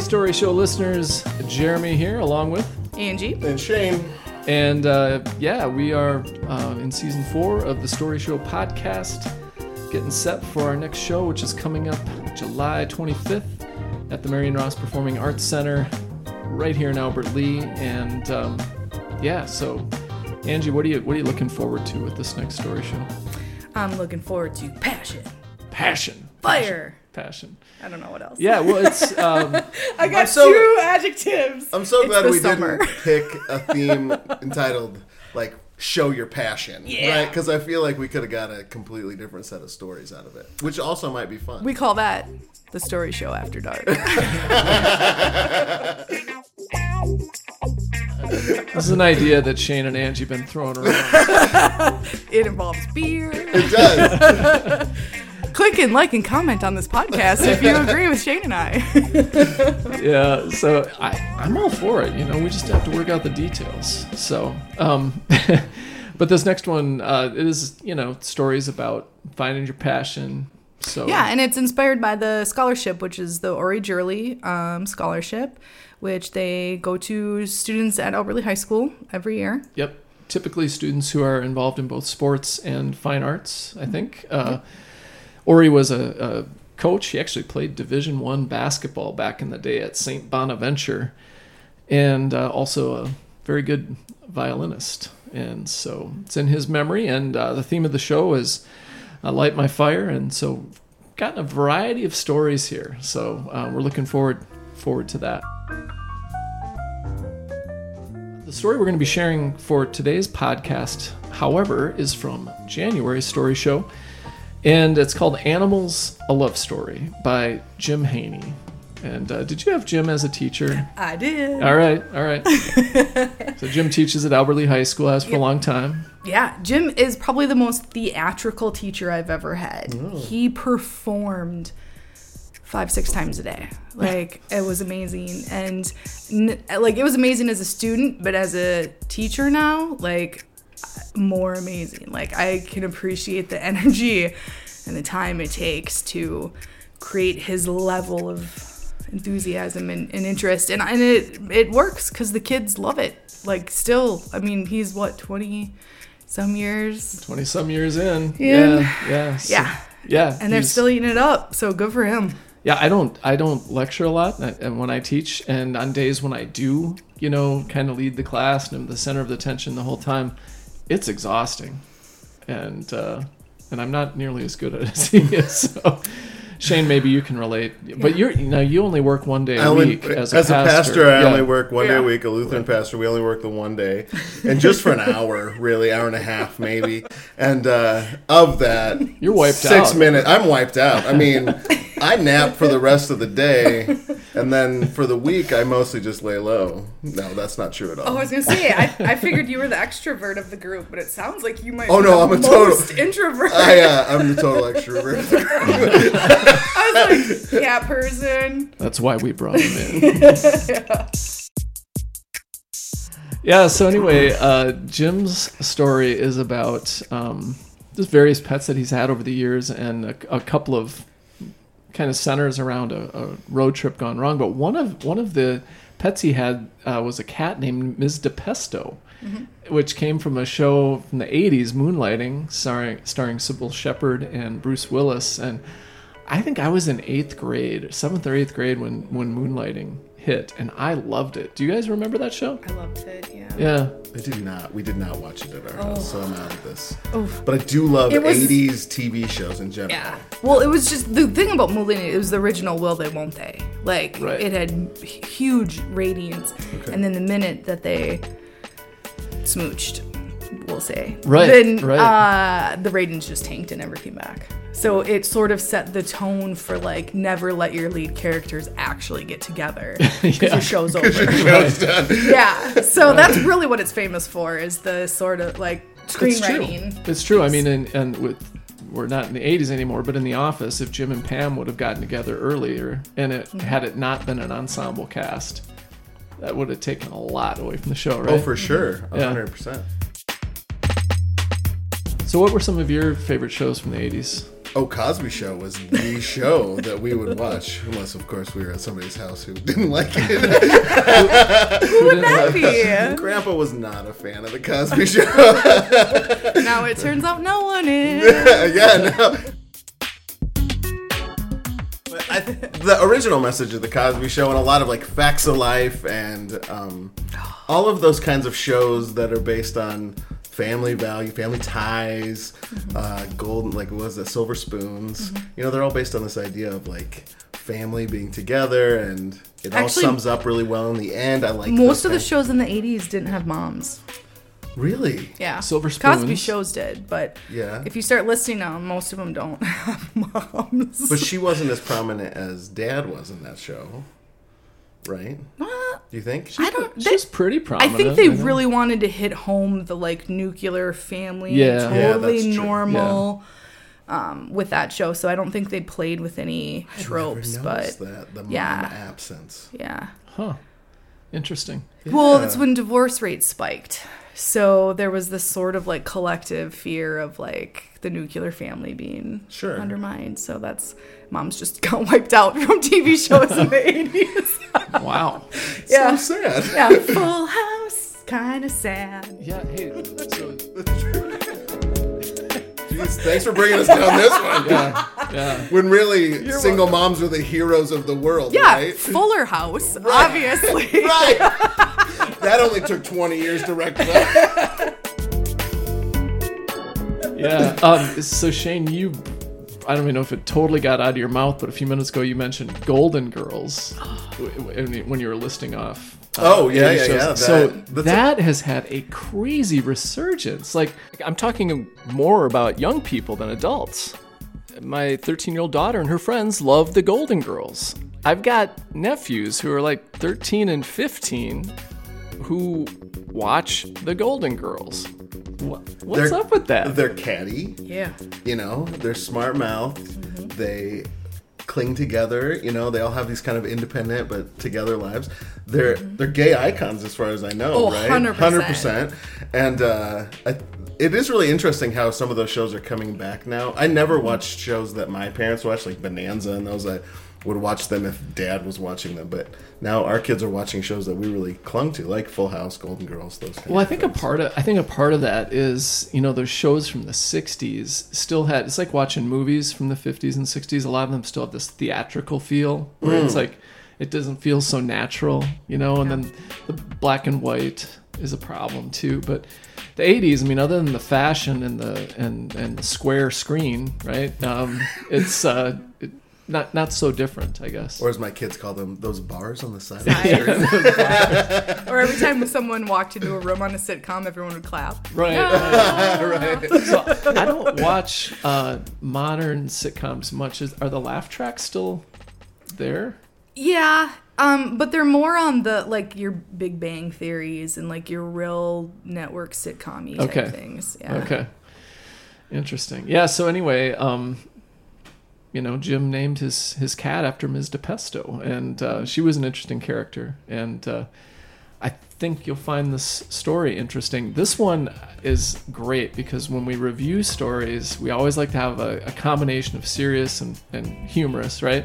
Hey, Story Show listeners, Jeremy here, along with. Angie. And Shane. And uh, yeah, we are uh, in season four of the Story Show podcast, getting set for our next show, which is coming up July 25th at the Marion Ross Performing Arts Center, right here in Albert Lea. And um, yeah, so Angie, what are you what are you looking forward to with this next story show? I'm looking forward to passion, Passion, fire. Passion. I don't know what else. Yeah, well, it's um, I got so- two adjectives. I'm so It's glad we summer. didn't pick a theme entitled like "Show Your Passion," Yeah. right? Because I feel like we could have got a completely different set of stories out of it, which also might be fun. We call that the story show after dark. this is an idea that Shane and Angie been throwing around. it involves beer. it does. Click and like and comment on this podcast if you agree with Shane and I. yeah, so I, I'm all for it. You know, we just have to work out the details. So, um, but this next one uh, it is, you know, stories about finding your passion. So Yeah, and it's inspired by the scholarship, which is the Ori Jurley um, scholarship, which they go to students at Albert Lea High School every year. Yep. Typically, students who are involved in both sports and fine arts. I think uh, Ori was a, a coach. He actually played Division One basketball back in the day at Saint Bonaventure, and uh, also a very good violinist. And so it's in his memory. And uh, the theme of the show is uh, "Light My Fire," and so gotten a variety of stories here. So uh, we're looking forward forward to that. The story we're going to be sharing for today's podcast, however, is from January's story show, and it's called Animals A Love Story by Jim Haney. And uh, did you have Jim as a teacher? I did. All right, all right. so Jim teaches at Albert Lea High School, has for a long time. Yeah, Jim is probably the most theatrical teacher I've ever had. He performed five, six times a day. Like it was amazing, and n- like it was amazing as a student, but as a teacher now, like more amazing. Like I can appreciate the energy and the time it takes to create his level of enthusiasm and, and interest, and and it it works because the kids love it. Like still, I mean, he's what twenty some years, Twenty some years in. Yeah. Yeah, yeah, so- yeah, yeah. and they're still eating it up. So good for him. Yeah, I don't I don't lecture a lot uh, and when I teach and on days when I do, you know, kind of lead the class and I'm the center of the attention the whole time, it's exhausting. And uh and I'm not nearly as good at it as he is. So Shane, maybe you can relate. But you're you know, you only work one day I a only, week as as, a a pastor. pastor, I Yeah. only work one day a week. A Lutheran pastor, we only work the one day, and just for an hour, really, hour and a half maybe. And uh, of that, You're wiped six out. minutes. I'm wiped out. I mean, I nap for the rest of the day, and then for the week, I mostly just lay low. No, that's not true at all. Oh, I was gonna say, I, I figured you were the extrovert of the group, but it sounds like you might. Oh, be no, the I'm a total- introvert. I, uh, I'm the total extrovert. I was like, yeah, person. That's why we brought him in. yeah. So anyway, uh, Jim's story is about um, just various pets that he's had over the years, and a, a couple of kind of centers around a, a road trip gone wrong. But one of one of the pets he had uh, was a cat named Ms. DiPesto. Which came from a show from the '80s, Moonlighting, starring starring Cybill Shepherd and Bruce Willis, and I think I was in eighth grade, seventh or eighth grade when when Moonlighting hit, and I loved it. Do you guys remember that show? I loved it. Yeah. Yeah, I did not. We did not watch it at our house, so I'm out of this. Oof. But I do love It was- 80s TV shows in general. Yeah. Well, it was just the thing about Moonlighting. It was the original "Will They, Won't They." Like Right. it had h- huge ratings, and then the minute that they smooched, we'll say, Right, then right. Uh, the ratings just tanked and never came back. So it sort of set the tone for like never let your lead characters actually get together because Yeah. your show's over. Show's done. yeah. So that's really what it's famous for is the sort of like it's true. screenwriting. It's true. I mean, and, and with we're not in the 80s anymore, but in The Office, if Jim and Pam would have gotten together earlier, and it had it not been an ensemble cast, that would have taken a lot away from the show, right? Oh, for sure. Yeah. 100%. So, what were some of your favorite shows from the 80s? Oh, Cosby Show was the show that we would watch, unless of course we were at somebody's house who didn't like it. Who would that be? Grandpa was not a fan of the Cosby Show. now it turns out no one is. yeah, no. But I, the original message of the Cosby Show and a lot of like facts of life and um, all of those kinds of shows that are based on family value, family ties, Mm-hmm. uh, golden like what was it, silver spoons. You know, they're all based on this idea of like family being together, and it all sums up really well in the end. I like Most of the shows in the 80s didn't have moms. Really? Yeah. Silver spoons. Cosby shows did, but Yeah. if you start listing them, most of them don't have moms. But she wasn't as prominent as Dad was in that show, right? Do you think? I don't. They, She's pretty I think they you really wanted to hit home the like nuclear family, Yeah. Yeah, totally that's true. normal. Um, with that show, so I don't think they played with any tropes, Never but that the mom yeah. absence. yeah. Huh. Interesting. Well, Yeah. it's when divorce rates spiked. So there was this sort of like collective fear of like the nuclear family being Sure. undermined. So that's moms just got wiped out from TV shows in the 80s. Wow. yeah. So sad. yeah. Full house, kind of sad. yeah. Hey. So Jeez, thanks for bringing us down this one. yeah. Yeah. When really single moms are the heroes of the world, Yeah. right? Fuller House, obviously. right. that only took 20 years to rectify. Yeah. Um, so Shane, you, I don't even know if it totally got out of your mouth, but a few minutes ago you mentioned Golden Girls when you were listing off. uh, Oh, yeah, yeah, shows. yeah, so that- that's that has had a crazy resurgence. Like I'm talking more about young people than adults. My 13 year old daughter and her friends love the Golden Girls. I've got nephews who are like 13 and 15 who watch the Golden Girls. What's They're- up with that? They're catty, Yeah. you know, they're smart mouthed. Mm-hmm. They cling together, you know, they all have these kind of independent but together lives. They're they're gay icons as far as I know, Oh, right? 100%. percent And uh I, it is really interesting how some of those shows are coming back now. I never Mm-hmm. watched shows that my parents watched, like Bonanza and those. I would watch them if dad was watching them. But now our kids are watching shows that we really clung to, like Full House, Golden Girls, those kind Well, I think a part of I think a part of that is you know those shows from the '60s still had it's like watching movies from the '50s and '60s. A lot of them still have this theatrical feel where it's like it doesn't feel so natural, you know. And then the black and white is a problem too. But the '80s, I mean, other than the fashion and the and and the square screen, right? Um, it's uh, it, not not so different, I guess. Or as my kids call them, those bars on the side of the street. Or every time someone walked into a room on a sitcom, everyone would clap. Right. right. So I don't watch uh, modern sitcoms much. Is, are the laugh tracks still there? Yeah, um, but they're more on the like your Big Bang theories and like your real network sitcom type Okay. things. Yeah. Okay. Interesting. Yeah. So anyway, um, you know, Jim named his his cat after Ms. DiPesto, and uh, she was an interesting character, and uh, I think you'll find this story interesting. This one is great because when we review stories, we always like to have a, a combination of serious and, and humorous, right?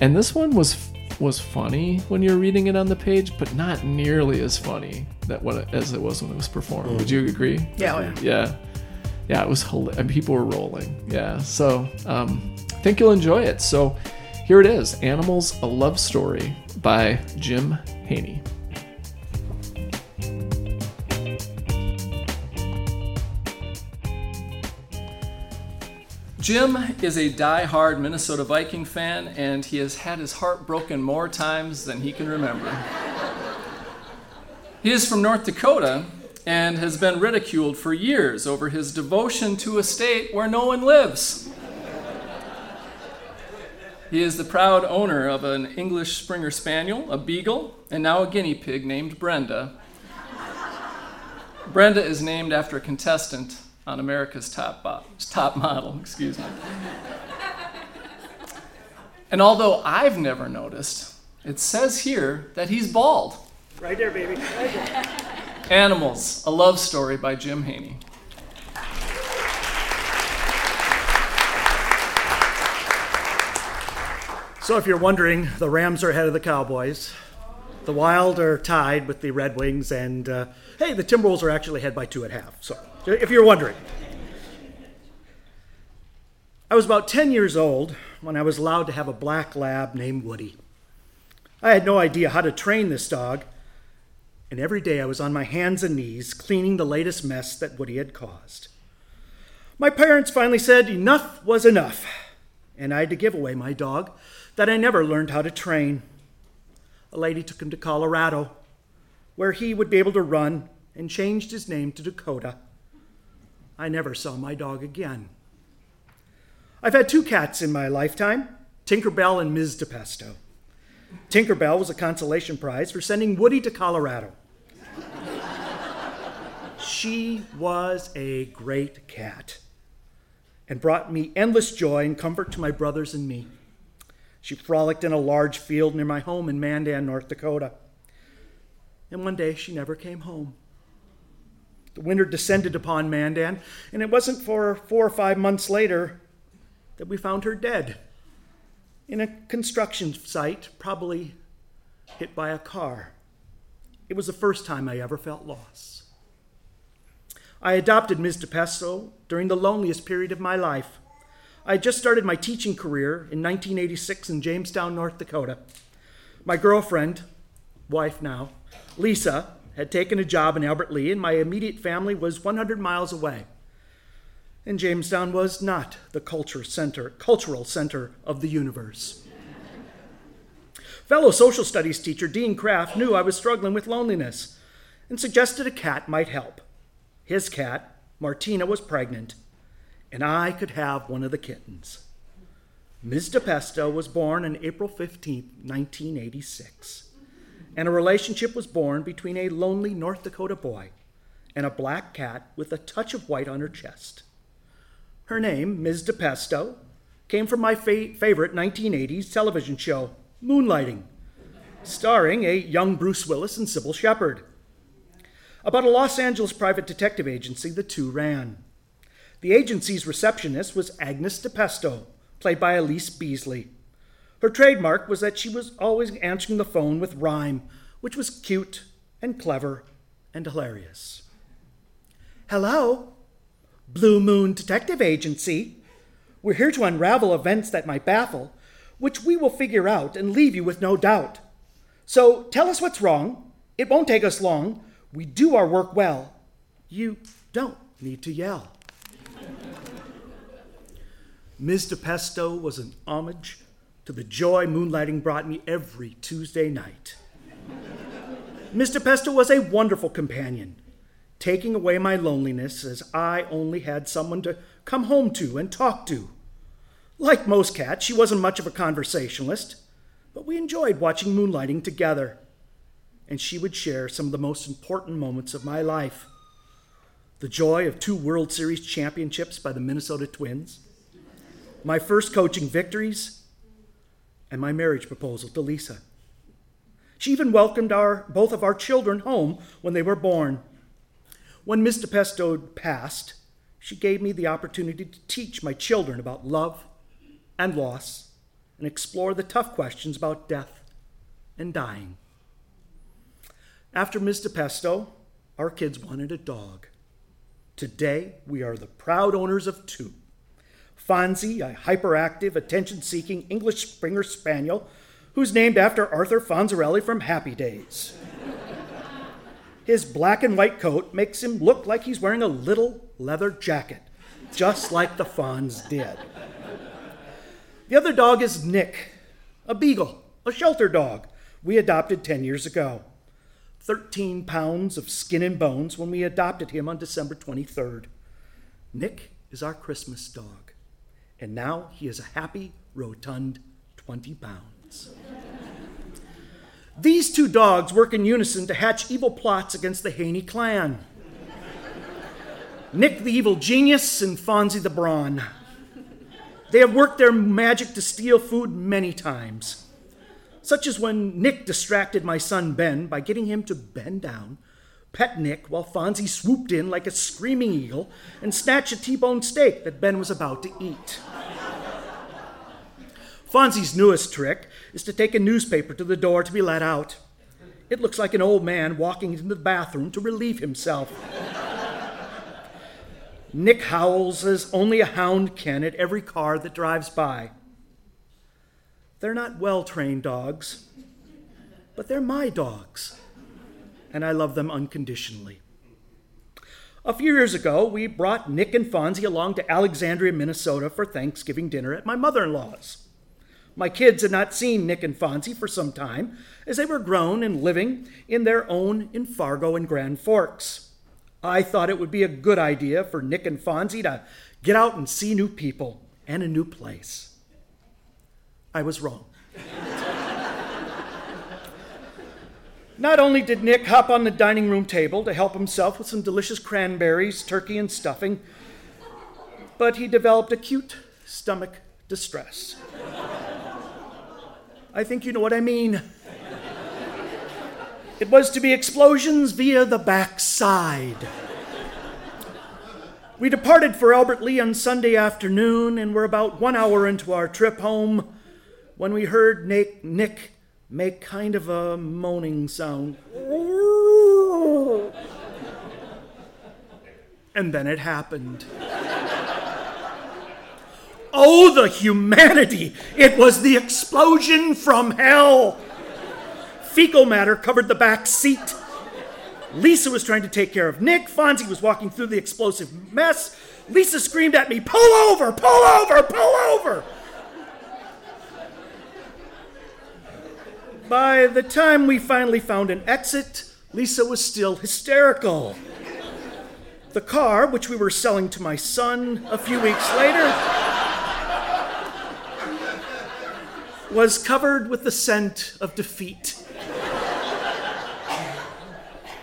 And this one was was funny when you're reading it on the page, but not nearly as funny that when it, as it was when it was performed. Would you agree? Yeah, oh, yeah. Yeah. Yeah, it was hilarious. And people were rolling. Yeah. So um, I think you'll enjoy it. So here it is Animals, a Love Story by Jim Haney. Jim is a die-hard Minnesota Viking fan, and he has had his heart broken more times than he can remember. he is from North Dakota and has been ridiculed for years over his devotion to a state where no one lives. He is the proud owner of an English Springer Spaniel, a Beagle, and now a guinea pig named Brenda. Brenda is named after a contestant on America's Top, Bo- top Model. Excuse me. And although I've never noticed, it says here that he's bald. Right there, baby. Right there. Animals, a love story by Jim Haney. So, if you're wondering, the Rams are ahead of the Cowboys. The Wild are tied with the Red Wings, and uh, hey, the Timberwolves are actually ahead by two and a half. So, if you're wondering, I was about 10 years old when I was allowed to have a black lab named Woody. I had no idea how to train this dog, and every day I was on my hands and knees cleaning the latest mess that Woody had caused. My parents finally said enough was enough, and I had to give away my dog that I never learned how to train. A lady took him to Colorado, where he would be able to run, and changed his name to Dakota. I never saw my dog again. I've had two cats in my lifetime Tinkerbell and Ms. DiPesto. Tinkerbell was a consolation prize for sending Woody to Colorado. she was a great cat and brought me endless joy and comfort to my brothers and me. She frolicked in a large field near my home in Mandan, North Dakota. And one day she never came home. The winter descended upon Mandan, and it wasn't for four or five months later that we found her dead in a construction site, probably hit by a car. It was the first time I ever felt loss. I adopted Ms. DiPesto during the loneliest period of my life. I had just started my teaching career in 1986 in Jamestown, North Dakota. My girlfriend, wife now, Lisa, had taken a job in Albert Lea, and my immediate family was 100 miles away. And Jamestown was not the culture center, cultural center of the universe. Fellow social studies teacher Dean Kraft knew I was struggling with loneliness and suggested a cat might help. His cat, Martina, was pregnant, and I could have one of the kittens. Ms. DiPesto was born on April 15, 1986, and a relationship was born between a lonely North Dakota boy and a black cat with a touch of white on her chest. Her name, Ms. DiPesto, came from my fa- favorite 1980s television show, Moonlighting, starring a young Bruce Willis and Cybill Shepherd. About a Los Angeles private detective agency the two ran. The agency's receptionist was Agnes DiPesto, played by Allyce Beasley. Her trademark was that she was always answering the phone with rhyme, which was cute and clever and hilarious. Hello, Blue Moon Detective Agency. We're here to unravel events that might baffle, which we will figure out and leave you with no doubt. So tell us what's wrong. It won't take us long. We do our work well. You don't need to yell. Ms. DiPesto was an homage to the joy moonlighting brought me every Tuesday night. Mr. DiPesto was a wonderful companion, taking away my loneliness as I only had someone to come home to and talk to. Like most cats, she wasn't much of a conversationalist, but we enjoyed watching moonlighting together, and she would share some of the most important moments of my life the joy of two World Series championships by the Minnesota Twins, my first coaching victories, and my marriage proposal to Lisa. She even welcomed our, both of our children home when they were born. When Miss DiPesto passed, she gave me the opportunity to teach my children about love and loss and explore the tough questions about death and dying. After Miss DiPesto, our kids wanted a dog. Today, we are the proud owners of two. Fonzie, a hyperactive, attention seeking English Springer Spaniel who's named after Arthur Fonzarelli from Happy Days. His black and white coat makes him look like he's wearing a little leather jacket, just like the Fonz did. The other dog is Nick, a beagle, a shelter dog we adopted 10 years ago. 13 pounds of skin and bones when we adopted him on December 23rd. Nick is our Christmas dog, and now he is a happy, rotund 20 pounds. These two dogs work in unison to hatch evil plots against the Haney clan. Nick the evil genius and Fonzie the brawn. They have worked their magic to steal food many times, such as when Nick distracted my son Ben by getting him to bend down, pet Nick while Fonzie swooped in like a screaming eagle and snatched a T bone steak that Ben was about to eat. Fonzie's newest trick is to take a newspaper to the door to be let out. It looks like an old man walking into the bathroom to relieve himself. Nick howls as only a hound can at every car that drives by. They're not well trained dogs, but they're my dogs, and I love them unconditionally. A few years ago, we brought Nick and Fonzie along to Alexandria, Minnesota for Thanksgiving dinner at my mother in law's. My kids had not seen Nick and Fonzie for some time, as they were grown and living in their own in Fargo and Grand Forks. I thought it would be a good idea for Nick and Fonzie to get out and see new people and a new place. I was wrong. Not only did Nick hop on the dining room table to help himself with some delicious cranberries, turkey, and stuffing, but he developed acute stomach distress. I think you know what I mean. It was to be explosions via the backside. We departed for Albert Lea on Sunday afternoon and were about one hour into our trip home when we heard Nick, Nick make kind of a moaning sound. And then it happened. Oh, the humanity! It was the explosion from hell! Fecal matter covered the back seat. Lisa was trying to take care of Nick. Fonzie was walking through the explosive mess. Lisa screamed at me, Pull over! Pull over! Pull over! By the time we finally found an exit, Lisa was still hysterical. The car, which we were selling to my son a few weeks later, was covered with the scent of defeat.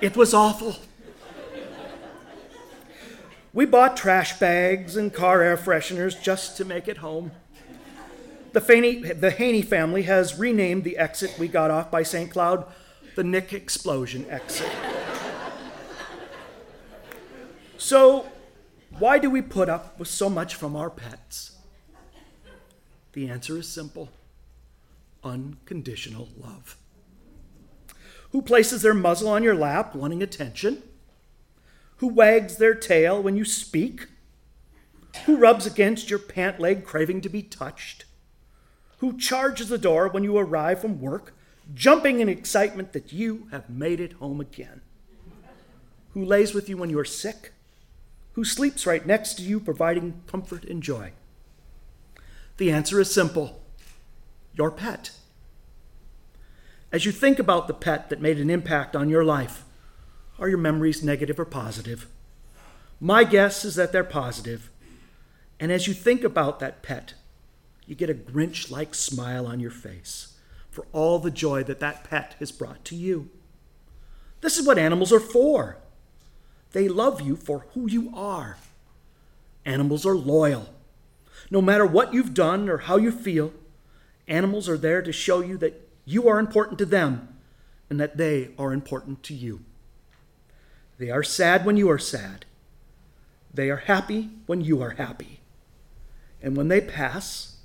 It was awful. We bought trash bags and car air fresheners just to make it home. The, the Haney family has renamed the exit we got off by St. Cloud the Nick Explosion exit. so, why do we put up with so much from our pets? The answer is simple unconditional love. Who places their muzzle on your lap wanting attention? Who wags their tail when you speak? Who rubs against your pant leg craving to be touched? Who charges the door when you arrive from work, jumping in excitement that you have made it home again? Who lays with you when you're sick? Who sleeps right next to you, providing comfort and joy? The answer is simple your pet. As you think about the pet that made an impact on your life, are your memories negative or positive? My guess is that they're positive. And as you think about that pet, you get a Grinch like smile on your face for all the joy that that pet has brought to you. This is what animals are for. They love you for who you are. Animals are loyal. No matter what you've done or how you feel, Animals are there to show you that you are important to them and that they are important to you. They are sad when you are sad. They are happy when you are happy. And when they pass,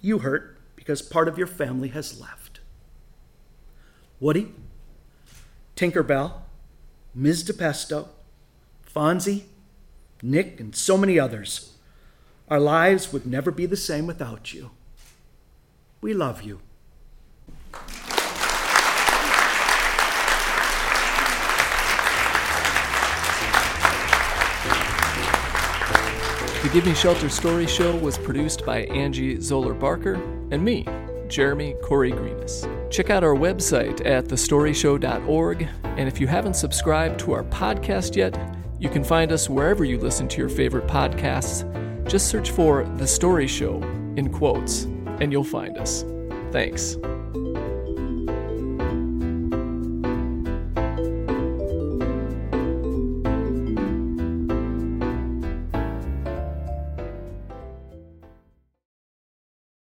you hurt because part of your family has left. Woody, Tinkerbell, Ms. DiPesto, Fonzie, Nick, and so many others. Our lives would never be the same without you. We love you. The Give Me Shelter Story Show was produced by Angie Zoller Barker and me, Jeremy Corey Greenis. Check out our website at thestoryshow.org, and if you haven't subscribed to our podcast yet, you can find us wherever you listen to your favorite podcasts. Just search for The Story Show in quotes and you'll find us. Thanks.